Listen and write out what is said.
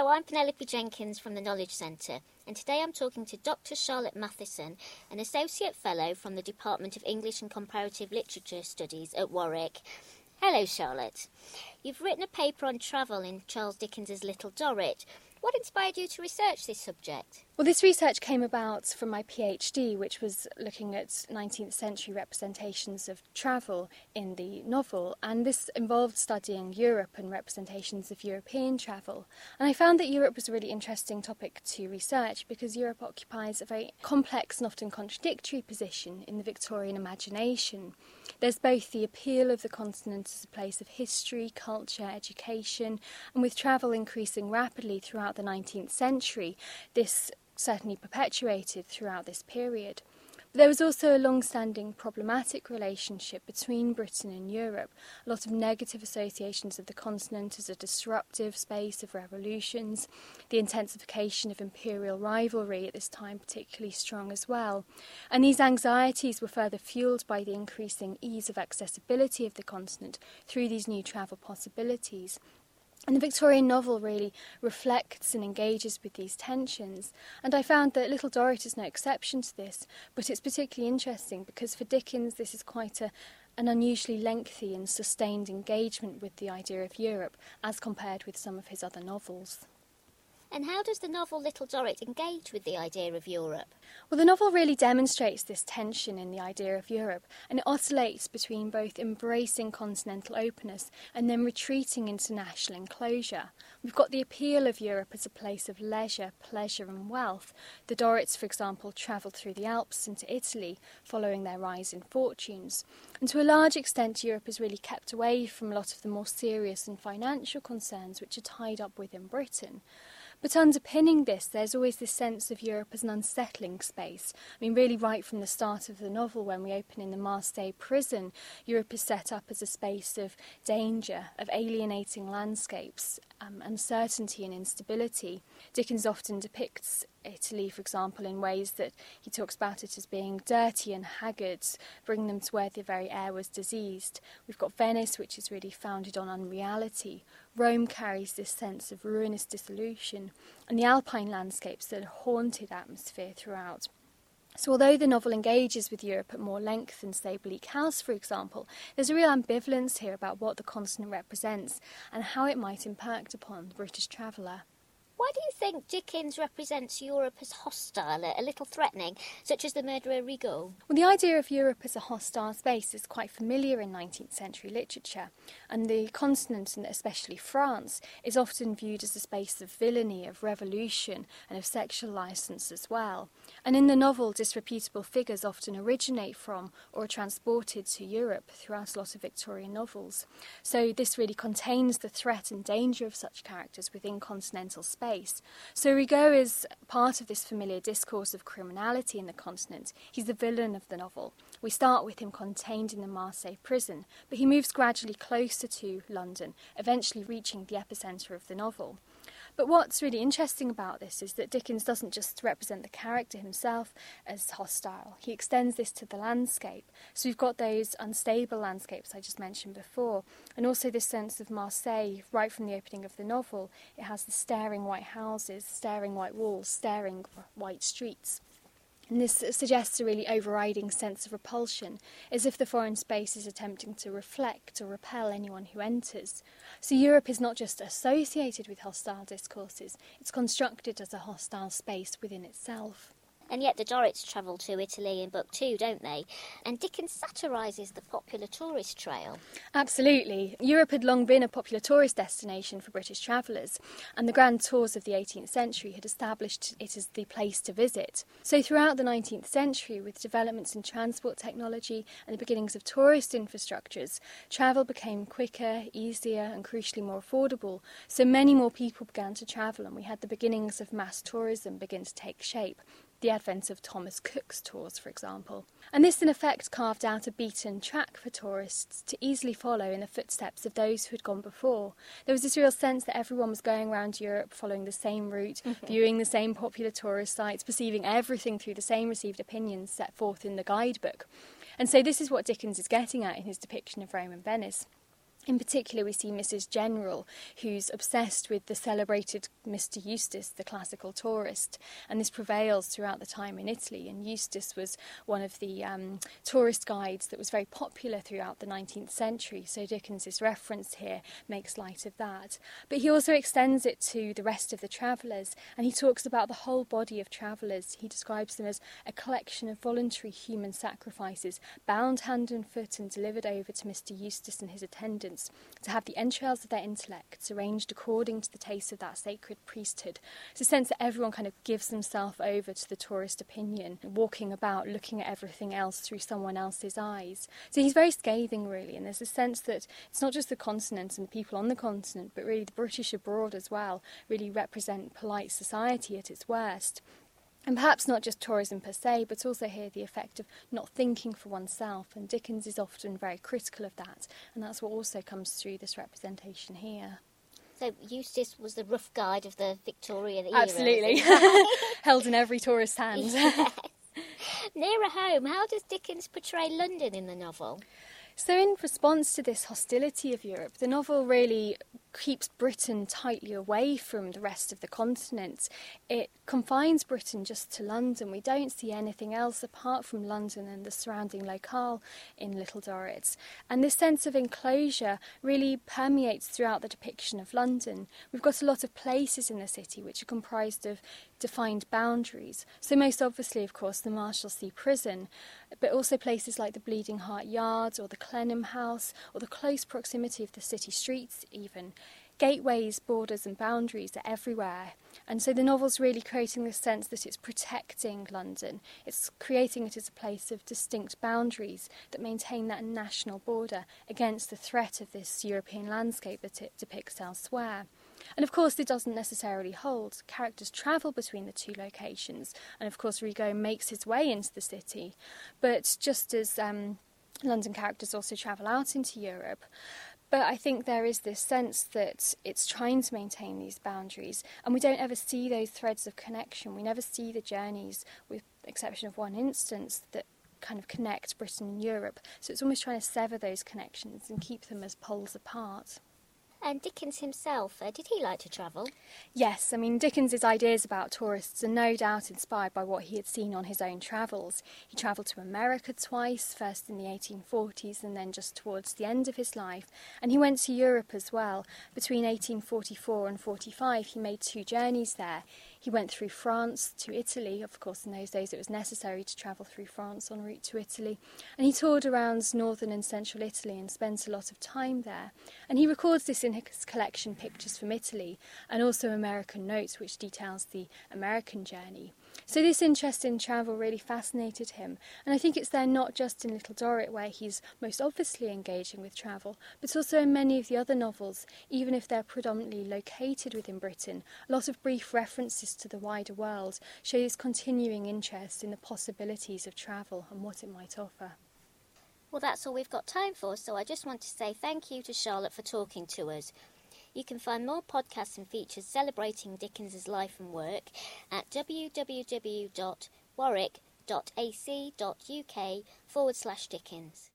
Hello, I'm Penelope Jenkins from the Knowledge Centre, and today I'm talking to Dr. Charlotte Mathieson, an Associate Fellow from the Department of English and Comparative Literature Studies at Warwick. Hello, Charlotte. You've written a paper on travel in Charles Dickens's Little Dorrit. What inspired you to research this subject? Well, this research came about from my PhD, which was looking at 19th century representations of travel in the novel, and this involved studying Europe and representations of European travel. And I found that Europe was a really interesting topic to research because Europe occupies a very complex and often contradictory position in the Victorian imagination. There's both the appeal of the continent as a place of history, culture, education, and with travel increasing rapidly throughout the 19th century, this certainly perpetuated throughout this period. But there was also a long standing problematic relationship between Britain and Europe, a lot of negative associations of the continent as a disruptive space of revolutions, the intensification of imperial rivalry at this time particularly strong as well. And these anxieties were further fueled by the increasing ease of accessibility of the continent through these new travel possibilities. And the Victorian novel really reflects and engages with these tensions. And I found that Little Dorrit is no exception to this, but it's particularly interesting because for Dickens this is quite a, an unusually lengthy and sustained engagement with the idea of Europe as compared with some of his other novels. And how does the novel Little Dorrit engage with the idea of Europe? Well, the novel really demonstrates this tension in the idea of Europe, and it oscillates between both embracing continental openness and then retreating into national enclosure. We've got the appeal of Europe as a place of leisure, pleasure, and wealth. The Dorrits, for example, travelled through the Alps into Italy following their rise in fortunes. And to a large extent, Europe is really kept away from a lot of the more serious and financial concerns which are tied up within Britain. But underpinning this, there's always this sense of Europe as an unsettling space. I mean, really, right from the start of the novel, when we open in the Marseille prison, Europe is set up as a space of danger, of alienating landscapes, um, uncertainty, and instability. Dickens often depicts Italy, for example, in ways that he talks about it as being dirty and haggard, bringing them to where the very air was diseased. We've got Venice, which is really founded on unreality. Rome carries this sense of ruinous dissolution, and the alpine landscapes that haunted atmosphere throughout. So, although the novel engages with Europe at more length than, say, Bleak House, for example, there's a real ambivalence here about what the continent represents and how it might impact upon the British traveller. Why do you think Dickens represents Europe as hostile, a little threatening, such as the murderer Rigaud? Well, the idea of Europe as a hostile space is quite familiar in 19th century literature, and the continent, and especially France, is often viewed as a space of villainy, of revolution, and of sexual license as well. And in the novel, disreputable figures often originate from or are transported to Europe throughout a lot of Victorian novels. So this really contains the threat and danger of such characters within continental space So Rigaud is part of this familiar discourse of criminality in the continent. He's the villain of the novel. We start with him contained in the Marseille prison, but he moves gradually closer to London, eventually reaching the epicentre of the novel. But what's really interesting about this is that Dickens doesn't just represent the character himself as hostile, he extends this to the landscape. So we've got those unstable landscapes I just mentioned before, and also this sense of Marseille right from the opening of the novel. It has the staring white houses, staring white walls, staring white streets. And this suggests a really overriding sense of repulsion, as if the foreign space is attempting to reflect or repel anyone who enters. So Europe is not just associated with hostile discourses, it's constructed as a hostile space within itself. And yet the Dorrits travel to Italy in book two, don't they? And Dickens satirises the popular tourist trail. Absolutely. Europe had long been a popular tourist destination for British travellers, and the grand tours of the 18th century had established it as the place to visit. So throughout the 19th century, with developments in transport technology and the beginnings of tourist infrastructures, travel became quicker, easier, and crucially more affordable. So many more people began to travel, and we had the beginnings of mass tourism begin to take shape the advent of Thomas Cook's tours, for example. And this, in effect, carved out a beaten track for tourists to easily follow in the footsteps of those who had gone before. There was this real sense that everyone was going around Europe following the same route, mm-hmm. viewing the same popular tourist sites, perceiving everything through the same received opinions set forth in the guidebook. And so, this is what Dickens is getting at in his depiction of Rome and Venice. In particular, we see Mrs. General, who's obsessed with the celebrated Mr. Eustace, the classical tourist, and this prevails throughout the time in Italy. And Eustace was one of the um, tourist guides that was very popular throughout the 19th century, so Dickens's reference here makes light of that. But he also extends it to the rest of the travellers, and he talks about the whole body of travellers. He describes them as a collection of voluntary human sacrifices, bound hand and foot and delivered over to Mr. Eustace and his attendants to have the entrails of their intellects arranged according to the taste of that sacred priesthood. It's a sense that everyone kind of gives themselves over to the tourist opinion, walking about looking at everything else through someone else's eyes. So he's very scathing, really, and there's a sense that it's not just the continent and the people on the continent, but really the British abroad as well, really represent polite society at its worst. And perhaps not just tourism per se, but also here the effect of not thinking for oneself. And Dickens is often very critical of that, and that's what also comes through this representation here. So Eustace was the rough guide of the Victorian era. Absolutely, held in every tourist's hand. Yes. Nearer home, how does Dickens portray London in the novel? So, in response to this hostility of Europe, the novel really keeps Britain tightly away from the rest of the continent. It confines Britain just to London. We don't see anything else apart from London and the surrounding locale in Little Dorrit. And this sense of enclosure really permeates throughout the depiction of London. We've got a lot of places in the city which are comprised of defined boundaries. So, most obviously, of course, the Marshalsea prison, but also places like the Bleeding Heart Yards or the Clennam House or the close proximity of the city streets, even. Gateways, borders, and boundaries are everywhere. And so the novel's really creating this sense that it's protecting London. It's creating it as a place of distinct boundaries that maintain that national border against the threat of this European landscape that it depicts elsewhere. And of course, it doesn't necessarily hold. Characters travel between the two locations, and of course, Rigaud makes his way into the city. But just as um, London characters also travel out into Europe, but I think there is this sense that it's trying to maintain these boundaries, and we don't ever see those threads of connection. We never see the journeys, with exception of one instance, that kind of connect Britain and Europe. So it's almost trying to sever those connections and keep them as poles apart. And Dickens himself, uh, did he like to travel? Yes, I mean, Dickens's ideas about tourists are no doubt inspired by what he had seen on his own travels. He travelled to America twice, first in the 1840s and then just towards the end of his life, and he went to Europe as well. Between 1844 and 45, he made two journeys there. He went through France to Italy. Of course, in those days it was necessary to travel through France en route to Italy. And he toured around northern and central Italy and spent a lot of time there. And he records this in his collection Pictures from Italy and also American Notes, which details the American journey. So this interest in travel really fascinated him, and I think it's there not just in Little Dorrit where he's most obviously engaging with travel, but also in many of the other novels, even if they're predominantly located within Britain. A lot of brief references to the wider world show his continuing interest in the possibilities of travel and what it might offer. Well, that's all we've got time for, so I just want to say thank you to Charlotte for talking to us. You can find more podcasts and features celebrating Dickens's life and work at www.warwick.ac.uk forward slash Dickens.